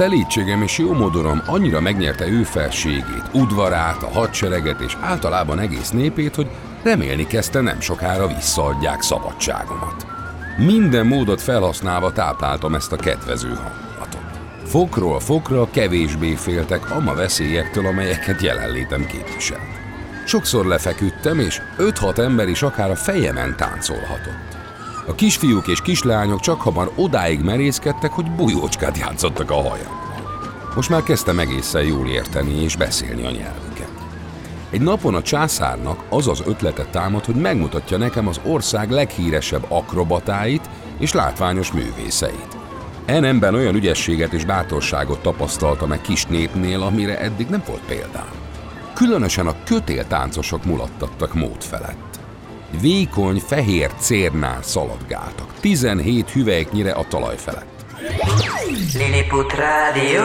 szelítségem és jó modorom annyira megnyerte ő felségét, udvarát, a hadsereget és általában egész népét, hogy remélni kezdte nem sokára visszaadják szabadságomat. Minden módot felhasználva tápláltam ezt a kedvező hangulatot. Fokról fokra kevésbé féltek ama veszélyektől, amelyeket jelenlétem képviselt. Sokszor lefeküdtem, és 5-6 ember is akár a fejemen táncolhatott. A kisfiúk és kislányok csak hamar odáig merészkedtek, hogy bujócskát játszottak a hajammal. Most már kezdtem egészen jól érteni és beszélni a nyelvüket. Egy napon a császárnak az az ötlete támad, hogy megmutatja nekem az ország leghíresebb akrobatáit és látványos művészeit. Enemben olyan ügyességet és bátorságot tapasztalta meg kis népnél, amire eddig nem volt példám. Különösen a kötéltáncosok mulattattak mód felett. Vékony, fehér cérnán szaladgáltak, 17 hüvelyknyire a talaj felett. Lilliput Rádió.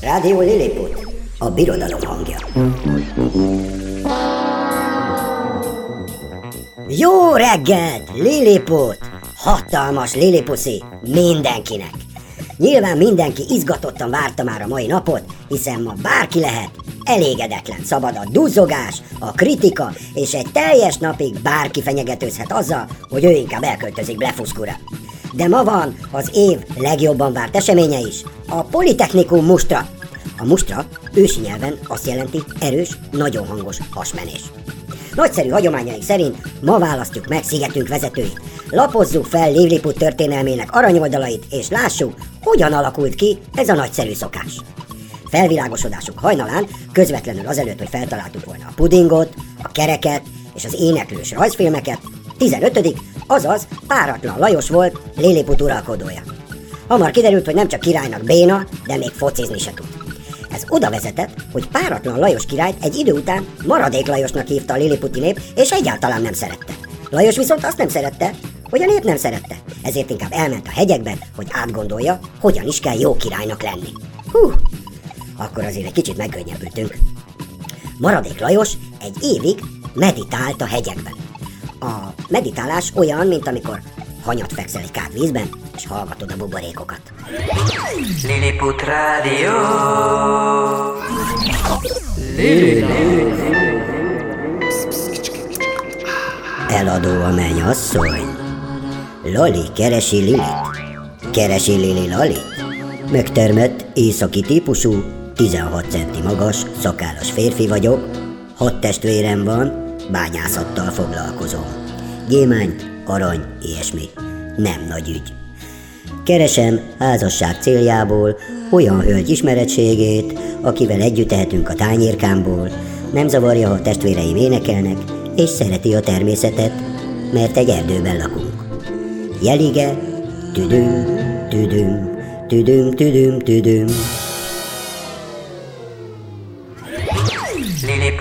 Rádió Lilliput, a birodalom hangja. Jó reggelt, Lilliput! Hatalmas Lillipuszi mindenkinek! Nyilván mindenki izgatottan várta már a mai napot, hiszen ma bárki lehet elégedetlen, szabad a duzzogás, a kritika, és egy teljes napig bárki fenyegetőzhet azzal, hogy ő inkább elköltözik Blefuszkura. De ma van az év legjobban várt eseménye is, a Politechnikum mustra. A mustra ősi nyelven azt jelenti erős, nagyon hangos hasmenés. Nagyszerű hagyományaink szerint ma választjuk meg szigetünk vezetőit. Lapozzuk fel Livliput történelmének aranyoldalait, és lássuk, hogyan alakult ki ez a nagyszerű szokás. Felvilágosodásunk hajnalán, közvetlenül azelőtt, hogy feltaláltuk volna a pudingot, a kereket és az éneklős rajzfilmeket, 15 azaz páratlan Lajos volt Lilliput uralkodója. Hamar kiderült, hogy nem csak királynak béna, de még focizni se tud. Ez oda vezetett, hogy páratlan Lajos királyt egy idő után maradék Lajosnak hívta a Lilliputi nép, és egyáltalán nem szerette. Lajos viszont azt nem szerette, hogy a nép nem szerette, ezért inkább elment a hegyekbe, hogy átgondolja, hogyan is kell jó királynak lenni. Hú, akkor azért egy kicsit megkönnyebbültünk. Maradék Lajos egy évig meditált a hegyekben. A meditálás olyan, mint amikor hanyat fekszel egy kád vízben, és hallgatod a buborékokat. Lilliput Rádió. Eladó a mennyasszony. Loli keresi Lilit. Keresi Lili Lalit. Megtermett, északi típusú, 16 centi magas, szakállas férfi vagyok, hat testvérem van, bányászattal foglalkozom. Gyémány, arany, ilyesmi. Nem nagy ügy. Keresem házasság céljából olyan hölgy ismeretségét, akivel együtt tehetünk a tányérkámból, nem zavarja, ha a testvéreim énekelnek, és szereti a természetet, mert egy erdőben lakunk. Jelige, tüdüm, tüdüm, tüdüm, tüdüm, tüdüm.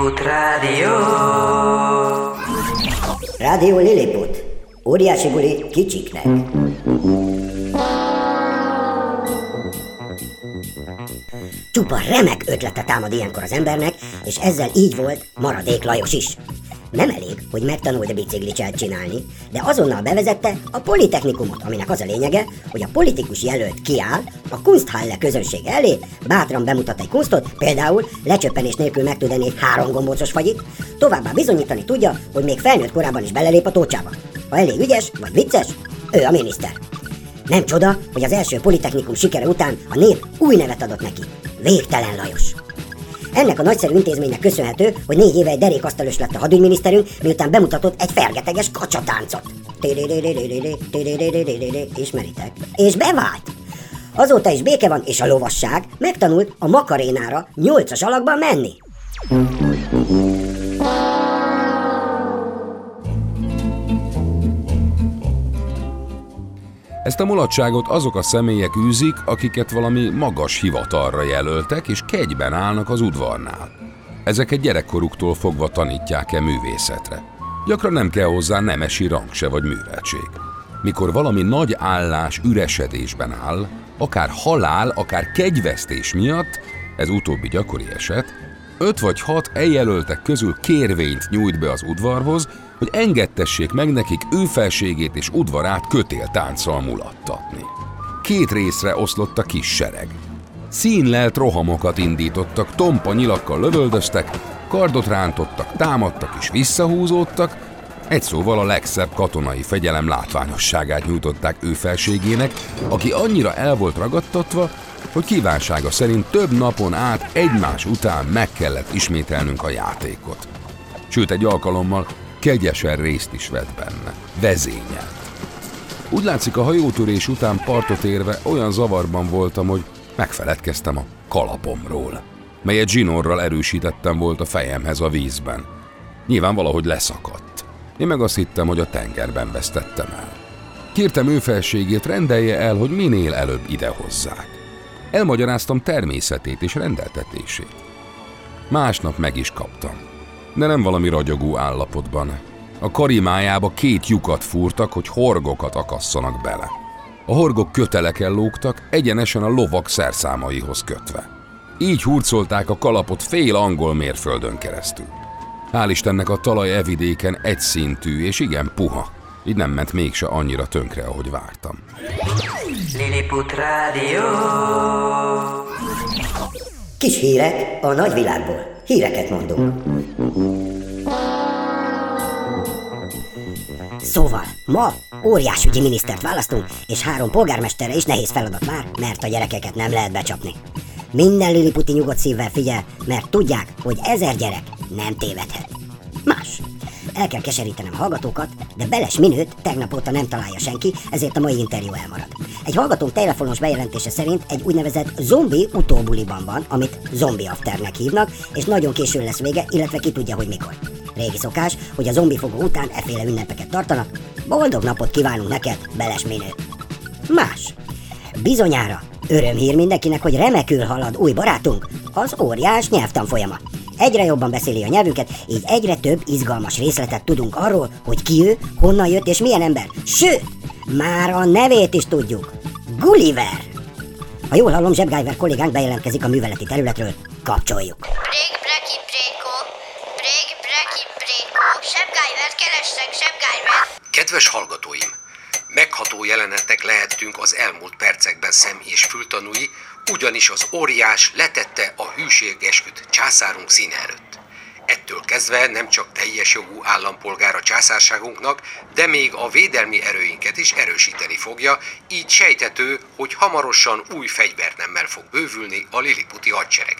Lilliput Rádió. Rádió Lilliput. Óriási buli kicsiknek. Csupa remek ötlete támad ilyenkor az embernek, és ezzel így volt maradék Lajos is. Nem elég, hogy megtanult biciklicselt csinálni, de azonnal bevezette a politechnikumot, aminek az a lényege, hogy a politikus jelölt kiáll a Kunsthalle közönség elé, bátran bemutat egy kunstot, például lecsöppenés nélkül meg tud enni egy három gombócos fagyit, továbbá bizonyítani tudja, hogy még felnőtt korában is belelép a tócsába. Ha elég ügyes vagy vicces, ő a miniszter. Nem csoda, hogy az első politechnikum sikere után a nép új nevet adott neki. Végtelen Lajos. Ennek a nagyszerű intézménynek köszönhető, hogy négy éve egy derékasztalös lett a hadügyminiszterünk, miután bemutatott egy fergeteges kacsatáncot. Ismeritek? És bevált! Azóta is béke van, és a lovasság megtanult a makarénára nyolcas alakban menni. Ezt a mulatságot azok a személyek űzik, akiket valami magas hivatalra jelöltek, és kegyben állnak az udvarnál. Ezeket gyerekkoruktól fogva tanítják-e művészetre. Gyakran nem kell hozzá nemesi rang se vagy műveltség. Mikor valami nagy állás üresedésben áll, akár halál, akár kegyvesztés miatt, ez utóbbi gyakori eset, öt vagy hat eljelöltek közül kérvényt nyújt be az udvarhoz, hogy engedtessék meg nekik ő felségét és udvarát kötéltánccal mulattatni. két részre oszlott a kis sereg. Színlelt rohamokat indítottak, tompa nyilakkal lövöldöztek, kardot rántottak, támadtak és visszahúzódtak, egy szóval a legszebb katonai fegyelem látványosságát nyújtották ő felségének, aki annyira el volt ragadtatva, hogy kívánsága szerint több napon át egymás után meg kellett ismételnünk a játékot. Sőt, egy alkalommal kegyesen részt is vett benne. Vezényelt. Úgy látszik, a hajótörés után partot érve olyan zavarban voltam, hogy megfeledkeztem a kalapomról, melyet zsinorral erősítettem volt a fejemhez a vízben. Nyilván valahogy leszakadt. Én meg azt hittem, hogy a tengerben vesztettem el. Kértem ő felségét, rendelje el, hogy minél előbb idehozzák. Elmagyaráztam természetét és rendeltetését. Másnap meg is kaptam. De nem valami ragyogó állapotban. A karimájába két lyukat fúrtak, hogy horgokat akasszanak bele. A horgok köteleken lógtak, egyenesen a lovak szerszámaihoz kötve. Így hurcolták a kalapot fél angol mérföldön keresztül. Hál' Istennek a talaj evidéken egyszintű és igen puha. Így nem ment mégse annyira tönkre, ahogy vártam. Lilliput Rádió. Kis hírek a nagyvilágból. Híreket mondunk. Szóval, ma óriásügyi minisztert választunk, és három polgármesterre is nehéz feladat már, mert a gyerekeket nem lehet becsapni. Minden liliputi nyugodt szívvel figyel, mert tudják, hogy ezer gyerek nem tévedhet. El kell keserítenem hallgatókat, de Beles Minőt tegnap óta nem találja senki, ezért a mai interjú elmarad. Egy hallgatónk telefonos bejelentése szerint egy úgynevezett zombi utóbuliban van, amit zombi afternek hívnak, és nagyon későn lesz vége, illetve ki tudja, hogy mikor. Régi szokás, hogy a zombi fogó után efféle ünnepeket tartanak. Boldog napot kívánunk neked, Beles Minő! Más. Bizonyára örömhír mindenkinek, hogy remekül halad új barátunk, az óriás nyelvtanfolyama. Egyre jobban beszéli a nyelvünket, így egyre több izgalmas részletet tudunk arról, hogy ki ő, honnan jött és milyen ember. Sőt, már a nevét is tudjuk. Gulliver! Ha jól hallom, Zsebgájver kollégánk bejelentkezik a műveleti területről. Kapcsoljuk. Brég, breki, bréko. Brég, breki, bréko. Sebgájvert kerestek, sebgájvert. Kedves hallgatóim! Megható jelenetek lehettünk az elmúlt percekben szem és fültanúi, ugyanis az óriás letette a hűségesküt császárunk színe előtt. Ettől kezdve nem csak teljes jogú állampolgára császárságunknak, de még a védelmi erőinket is erősíteni fogja, így sejtető, hogy hamarosan új fegyvernemmel fog bővülni a liliputi hadsereg.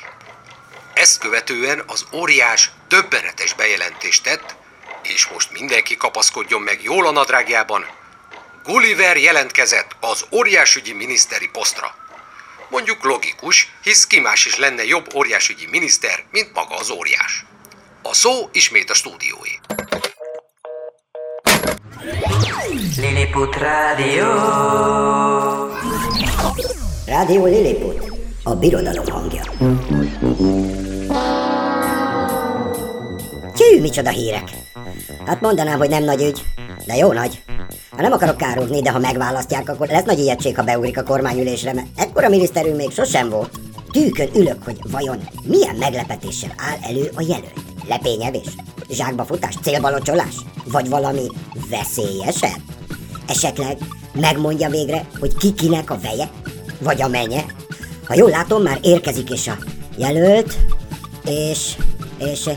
Ezt követően az óriás döbbenetes bejelentést tett, és most mindenki kapaszkodjon meg jól a nadrágjában, Gulliver jelentkezett az óriásügyi miniszteri posztra. Mondjuk logikus, hisz ki más is lenne jobb óriásügyi miniszter, mint maga az óriás. A szó ismét a stúdióé. Lilliput Rádió. Rádió Lilliput, a birodalom hangja. Tyű, micsoda hírek! Hát mondanám, hogy nem nagy ügy, de jó nagy. Nem akarok károgni, de ha megválasztják, akkor lesz nagy ijegység, ha beugrik a kormányülésre, mert ekkora miniszterünk még sosem volt. Tűkön ülök, hogy vajon milyen meglepetéssel áll elő a jelölt. Lepényevés? Zsákba futás? Célbalocsolás? Vagy valami veszélyesebb? Esetleg megmondja végre, hogy ki kinek a veje? Vagy a menye? Ha jól látom, már érkezik is a jelölt, és... és...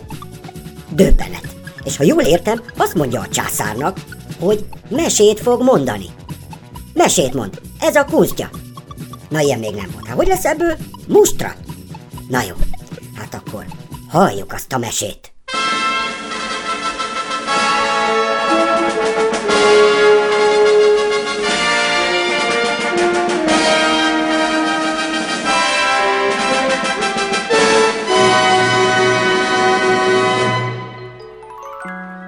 döbbenet. És ha jól értem, azt mondja a császárnak, hogy mesét fog mondani. Mesét mond. Ez a kunstja. Na, ilyen még nem volt. Hát hogy lesz ebből? Mustra. Na jó, hát akkor halljuk azt a mesét.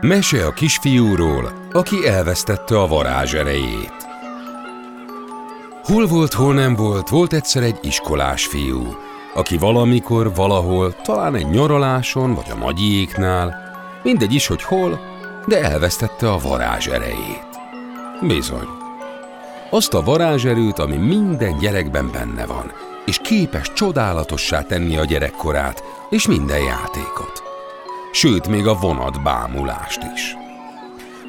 Mese a kisfiúról, aki elvesztette a varázs erejét. Hol volt, hol nem volt, volt egyszer egy iskolás fiú, aki valamikor, valahol, talán egy nyaraláson vagy a nagyiéknál, mindegy is, hogy hol, de elvesztette a varázs erejét. Bizony. Azt a varázserőt, ami minden gyerekben benne van, és képes csodálatossá tenni a gyerekkorát és minden játékot. Sőt, még a vonat bámulást is.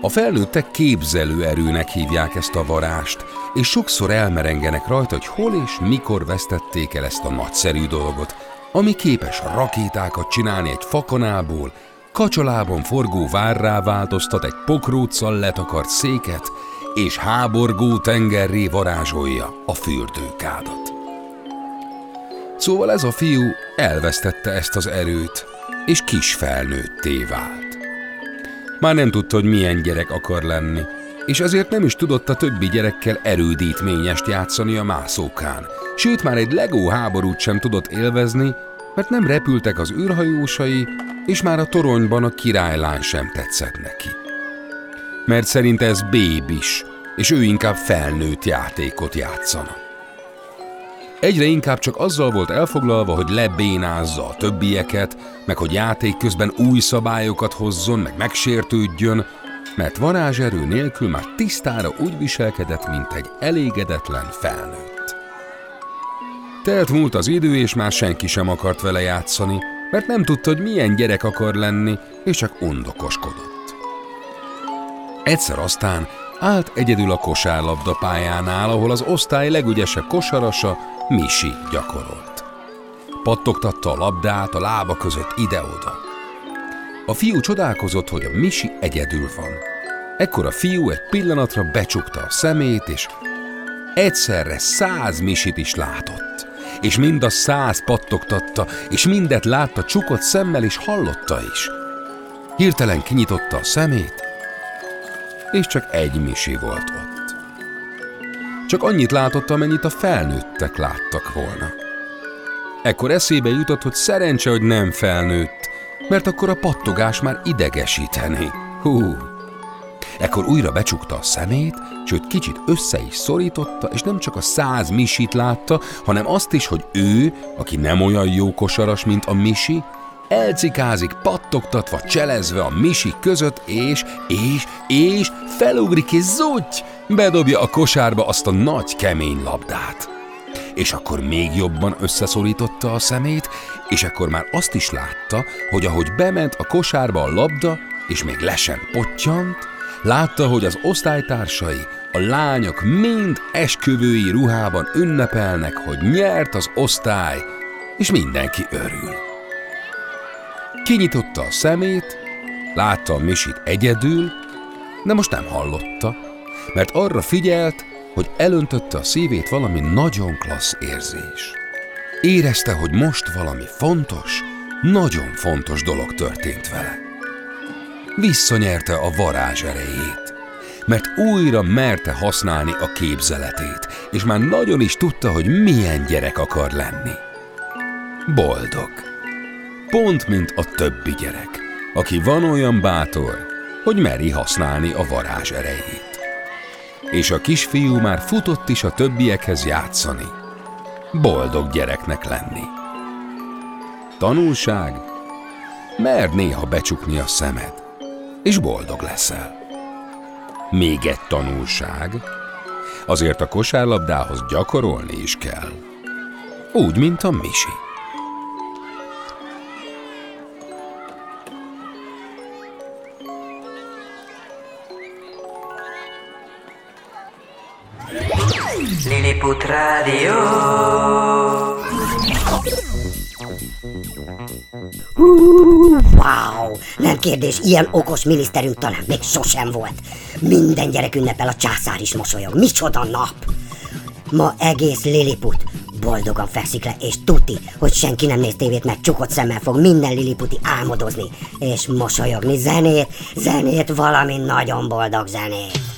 A felnőttek képzelőerőnek hívják ezt a varást, és sokszor elmerengenek rajta, hogy hol és mikor vesztették el ezt a nagyszerű dolgot, ami képes rakétákat csinálni egy fakanálból, kacsalában forgó várrá változtat egy pokróccal letakart széket, és háborgó tengerré varázsolja a fürdőkádat. Szóval ez a fiú elvesztette ezt az erőt, és kis felnőtté vált. Már nem tudta, hogy milyen gyerek akar lenni, és ezért nem is tudott a többi gyerekkel erődítményest játszani a mászókán, sőt már egy legó háborút sem tudott élvezni, mert nem repültek az űrhajósai, és már a toronyban a királylány sem tetszett neki. Mert szerint ez bébis, és ő inkább felnőtt játékot játszana. Egyre inkább csak azzal volt elfoglalva, hogy lebénázza a többieket, meg hogy játék közben új szabályokat hozzon, meg megsértődjön, mert varázserő nélkül már tisztára úgy viselkedett, mint egy elégedetlen felnőtt. Telt múlt az idő, és már senki sem akart vele játszani, mert nem tudta, hogy milyen gyerek akar lenni, és csak undokoskodott. Egyszer aztán állt egyedül a kosárlabda pályánál, ahol az osztály legügyesebb kosarasa, Misi gyakorolt. Pattogtatta a labdát a lába között ide-oda. A fiú csodálkozott, hogy a Misi egyedül van. Ekkor a fiú egy pillanatra becsukta a szemét, és egyszerre száz Misit is látott. És mind a száz pattogtatta, és mindet látta csukott szemmel, és hallotta is. Hirtelen kinyitotta a szemét, és csak egy Misi volt ott. Csak annyit látott, amennyit a felnőttek láttak volna. Ekkor eszébe jutott, hogy szerencse, hogy nem felnőtt, mert akkor a pattogás már idegesíteni. Hú! Ekkor újra becsukta a szemét, sőt kicsit össze is szorította, és nem csak a száz misit látta, hanem azt is, hogy ő, aki nem olyan jó kosaras, mint a misi, elcikázik pattogtatva, cselezve a misi között, és, és, és felugrik és zúgy, bedobja a kosárba azt a nagy kemény labdát. És akkor még jobban összeszorította a szemét, és akkor már azt is látta, hogy ahogy bement a kosárba a labda, és még le sem pottyant, látta, hogy az osztálytársai, a lányok mind esküvői ruhában ünnepelnek, hogy nyert az osztály, és mindenki örül. Kinyitotta a szemét, látta a misit egyedül, de most nem hallotta, mert arra figyelt, hogy elöntötte a szívét valami nagyon klassz érzés. Érezte, hogy most valami fontos, nagyon fontos dolog történt vele. Visszanyerte a varázs erejét, mert újra merte használni a képzeletét, és már nagyon is tudta, hogy milyen gyerek akar lenni. Boldog. Pont, mint a többi gyerek, aki van olyan bátor, hogy meri használni a varázs erejét és a kisfiú már futott is a többiekhez játszani. Boldog gyereknek lenni. Tanulság? Mer néha becsukni a szemed, és boldog leszel. Még egy tanulság? Azért a kosárlabdához gyakorolni is kell. Úgy, mint a misi. Lilliput Rádió. Wow! Nem kérdés, ilyen okos miniszterünk talán még sosem volt. Minden gyerek ünnepel, a császár is mosolyog. Micsoda nap! Ma egész Lilliput boldogan fekszik le, és tuti, hogy senki nem néz tévét, mert csukott szemmel fog minden Lilliputi álmodozni, és mosolyogni zenét, zenét, valami nagyon boldog zenét.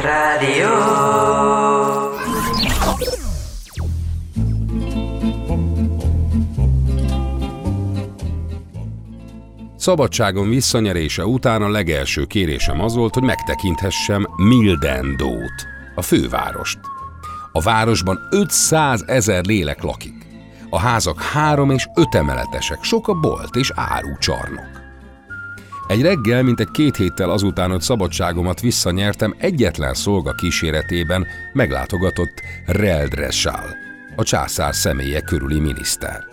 Lilliput Rádió. Szabadságon visszanyerése után a legelső kérésem az volt, hogy megtekinthessem Mildendót, a fővárost. A városban 500 ezer lélek lakik. A házak három és öt emeletesek, sok a bolt és árucsarnok. Egy reggel, mint egy két héttel azután, hogy szabadságomat visszanyertem, egyetlen szolga kíséretében meglátogatott Reldresál, a császár személye körüli miniszter.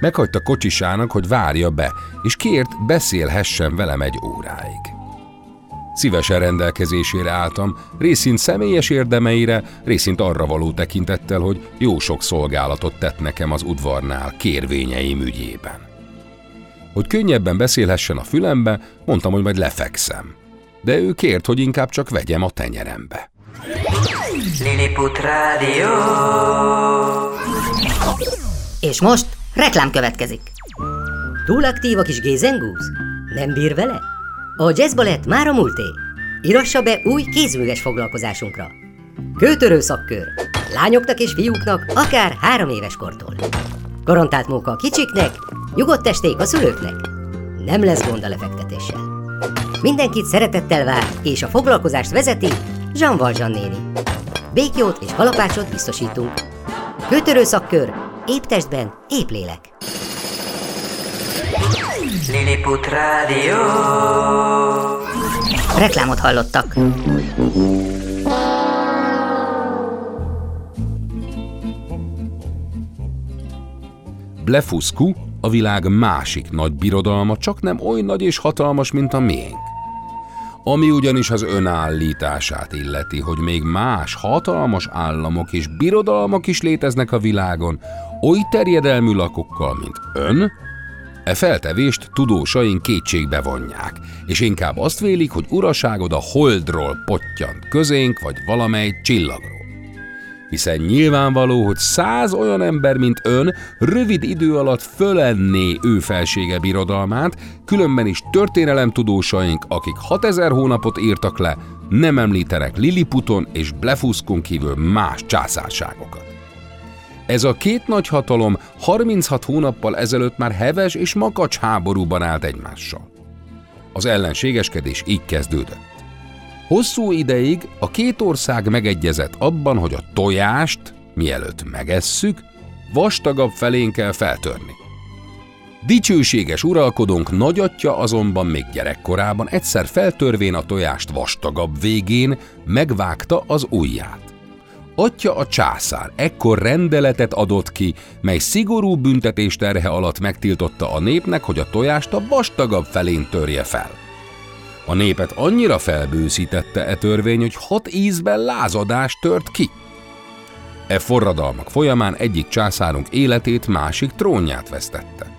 Meghagyta kocsisának, hogy várja be, és kért, beszélhessen velem egy óráig. Szívesen rendelkezésére álltam, részint személyes érdemeire, részint arra való tekintettel, hogy jó sok szolgálatot tett nekem az udvarnál kérvényeim ügyében. Hogy könnyebben beszélhessen a fülembe, mondtam, hogy majd lefekszem. De ő kért, hogy inkább csak vegyem a tenyerembe. Lilliput Rádió. És most reklám következik. Túl aktív a kis gézengúz? Nem bír vele? A Jazz Ballet már a múlté. Irassa be új kézműves foglalkozásunkra. Kőtörő szakkör. Lányoknak és fiúknak akár három éves kortól. Garantált móka a kicsiknek, nyugodt testék a szülőknek. Nem lesz gond a lefektetéssel. Mindenkit szeretettel vár, és a foglalkozást vezeti Jean Valjean néni. Békjót és kalapácsot biztosítunk. Kőtörő szakkör, épp testben, épp lélek. Lilliput Rádió. Reklámot hallottak. Blefuscu a világ másik nagy birodalma, csak nem oly nagy és hatalmas, mint a miénk. Ami ugyanis az önállítását illeti, hogy még más hatalmas államok és birodalmak is léteznek a világon, oly terjedelmű lakokkal, mint ön, e feltevést tudósaink kétségbe vonják, és inkább azt vélik, hogy uraságod a holdról pottyant közénk, vagy valamely csillagról hiszen nyilvánvaló, hogy száz olyan ember, mint ön, rövid idő alatt fölenné ő felsége birodalmát, különben is történelemtudósaink, akik 6000 hónapot írtak le, nem említenek Liliputon és Blefuszkon kívül más császárságokat. Ez a két nagy hatalom 36 hónappal ezelőtt már heves és makacs háborúban állt egymással. Az ellenségeskedés így kezdődött. Hosszú ideig a két ország megegyezett abban, hogy a tojást, mielőtt megesszük, vastagabb felén kell feltörni. Dicsőséges uralkodónk nagyatja azonban még gyerekkorában egyszer feltörvén a tojást vastagabb végén megvágta az ujját. Atya a császár ekkor rendeletet adott ki, mely szigorú büntetés terhe alatt megtiltotta a népnek, hogy a tojást a vastagabb felén törje fel. A népet annyira felbőszítette e törvény, hogy hat ízben lázadás tört ki. E forradalmak folyamán egyik császárunk életét, másik trónját vesztette.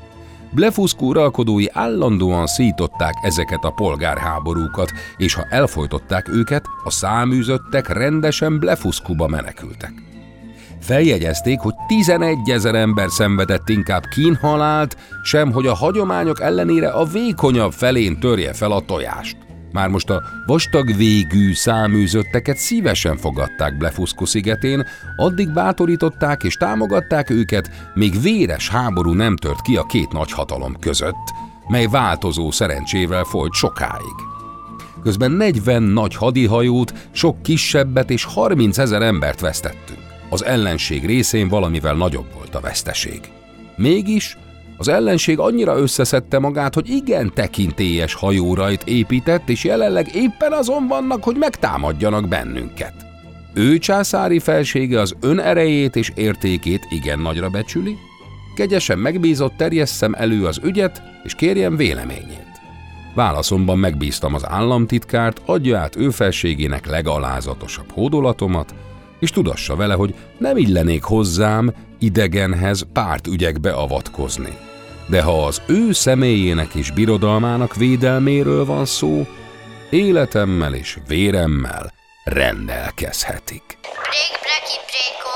Blefuszkú uralkodói állandóan szították ezeket a polgárháborúkat, és ha elfolytották őket, a száműzöttek rendesen Blefuszkuba menekültek. Feljegyezték, hogy 11 ezer ember szenvedett inkább kínhalált, sem hogy a hagyományok ellenére a vékonyabb felén törje fel a tojást. Már most a vastag végű száműzötteket szívesen fogadták Blefuszku szigetén, addig bátorították és támogatták őket, még véres háború nem tört ki a két nagy hatalom között, mely változó szerencsével folyt sokáig. Közben 40 nagy hadihajót, sok kisebbet és 30 ezer embert vesztettünk. Az ellenség részén valamivel nagyobb volt a veszteség. Mégis az ellenség annyira összeszedte magát, hogy igen tekintélyes hajórajt épített, és jelenleg éppen azon vannak, hogy megtámadjanak bennünket. Ő császári felsége az ön erejét és értékét igen nagyra becsüli, kegyesen megbízott terjesszem elő az ügyet, és kérjem véleményét. Válaszomban megbíztam az államtitkárt, adja át ő felségének legalázatosabb hódolatomat, és tudassa vele, hogy nem illenék hozzám idegenhez pártügyekbe avatkozni. De ha az ő személyének és birodalmának védelméről van szó, életemmel és véremmel rendelkezhetik. Brég, breki, bréko.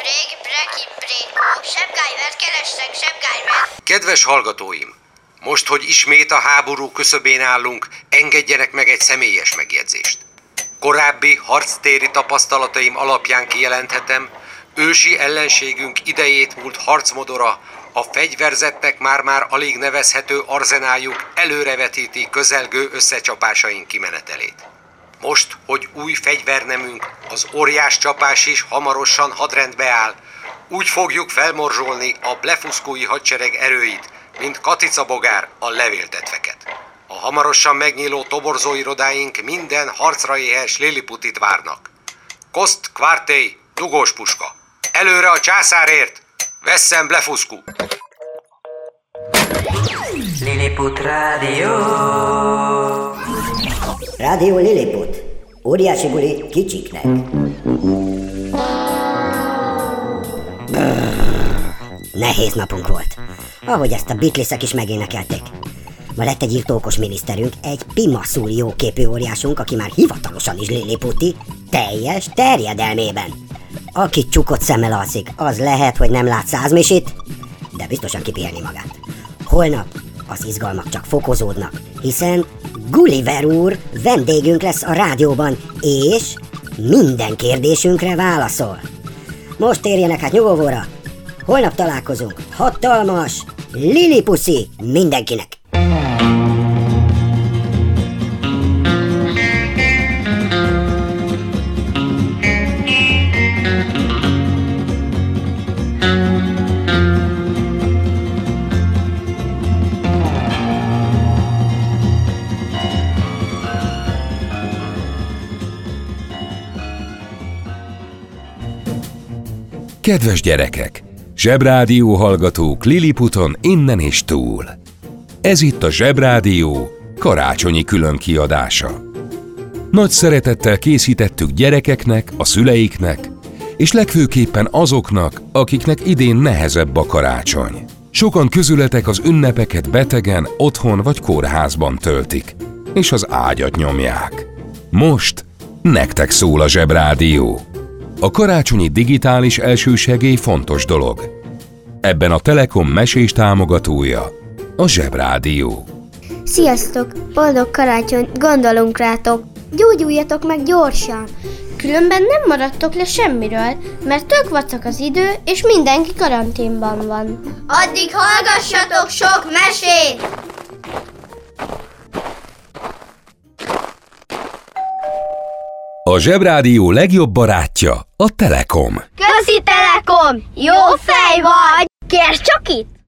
Brég, breki, bréko. Sebgájvert kerestek, sebgájvert. Kedves hallgatóim! Most, hogy ismét a háború küszöbén állunk, engedjenek meg egy személyes megjegyzést. Korábbi harctéri tapasztalataim alapján kijelenthetem, ősi ellenségünk idejét múlt harcmodora, a fegyverzetnek már-már alig nevezhető arzenáljuk előrevetíti közelgő összecsapásaink kimenetelét. Most, hogy új fegyvernemünk, az óriás csapás is hamarosan hadrendbe áll, úgy fogjuk felmorzsolni a blefuszkói hadsereg erőit, mint Katica Bogár a levéltetveket. A hamarosan megnyíló toborzóirodáink minden harcra éhes Liliputit várnak. Kost Quartei, dugós puska. Előre a császárért! Veszem Blefuszku! Lilliput Rádió. Rádió Lilliput. Óriási buli kicsiknek. Nehéz napunk volt. Ahogy ezt a Beatlesek is megénekelték. Ma lett egy írtókos miniszterünk, egy pimaszul jó képű óriásunk, aki már hivatalosan is Lilliputi, teljes terjedelmében. Aki csukott szemmel alszik, az lehet, hogy nem lát százmisit, de biztosan kipihenni magát. Holnap az izgalmak csak fokozódnak, hiszen Gulliver úr vendégünk lesz a rádióban, és minden kérdésünkre válaszol. Most érjenek hát nyugovóra, holnap találkozunk. Hatalmas Lilipuszi mindenkinek! Kedves gyerekek! Zsebrádió hallgatók Liliputon innen és túl. Ez itt a Zsebrádió karácsonyi különkiadása. Nagy szeretettel készítettük gyerekeknek, a szüleiknek, és legfőképpen azoknak, akiknek idén nehezebb a karácsony. Sokan közületek az ünnepeket betegen, otthon vagy kórházban töltik, és az ágyat nyomják. Most nektek szól a Zsebrádió. A karácsonyi digitális elsősegély fontos dolog. Ebben a Telekom mesés támogatója a Zsebrádió. Sziasztok! Boldog karácsonyt! Gondolunk rátok! Gyógyuljatok meg gyorsan! Különben nem maradtok le semmiről, mert tök vacak az idő, és mindenki karanténban van. Addig hallgassatok sok mesét! A Zsebrádió legjobb barátja a Telekom. Közi Telekom! Jó fej vagy! Kérd csak itt!